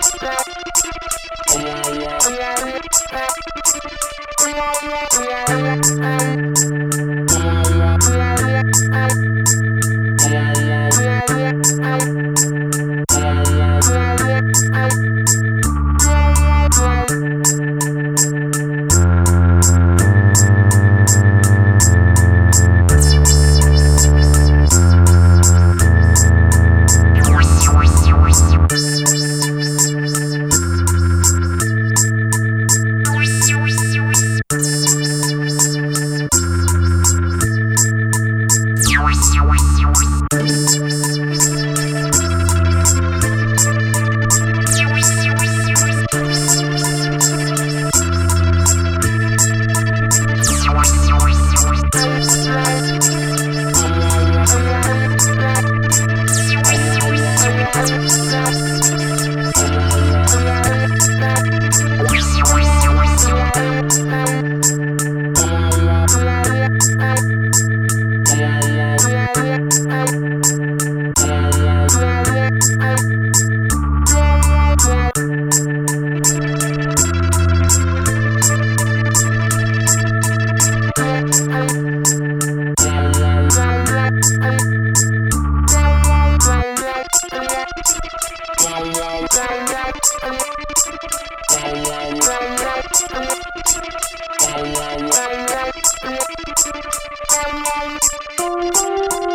Wow, wow, wow. Thank you.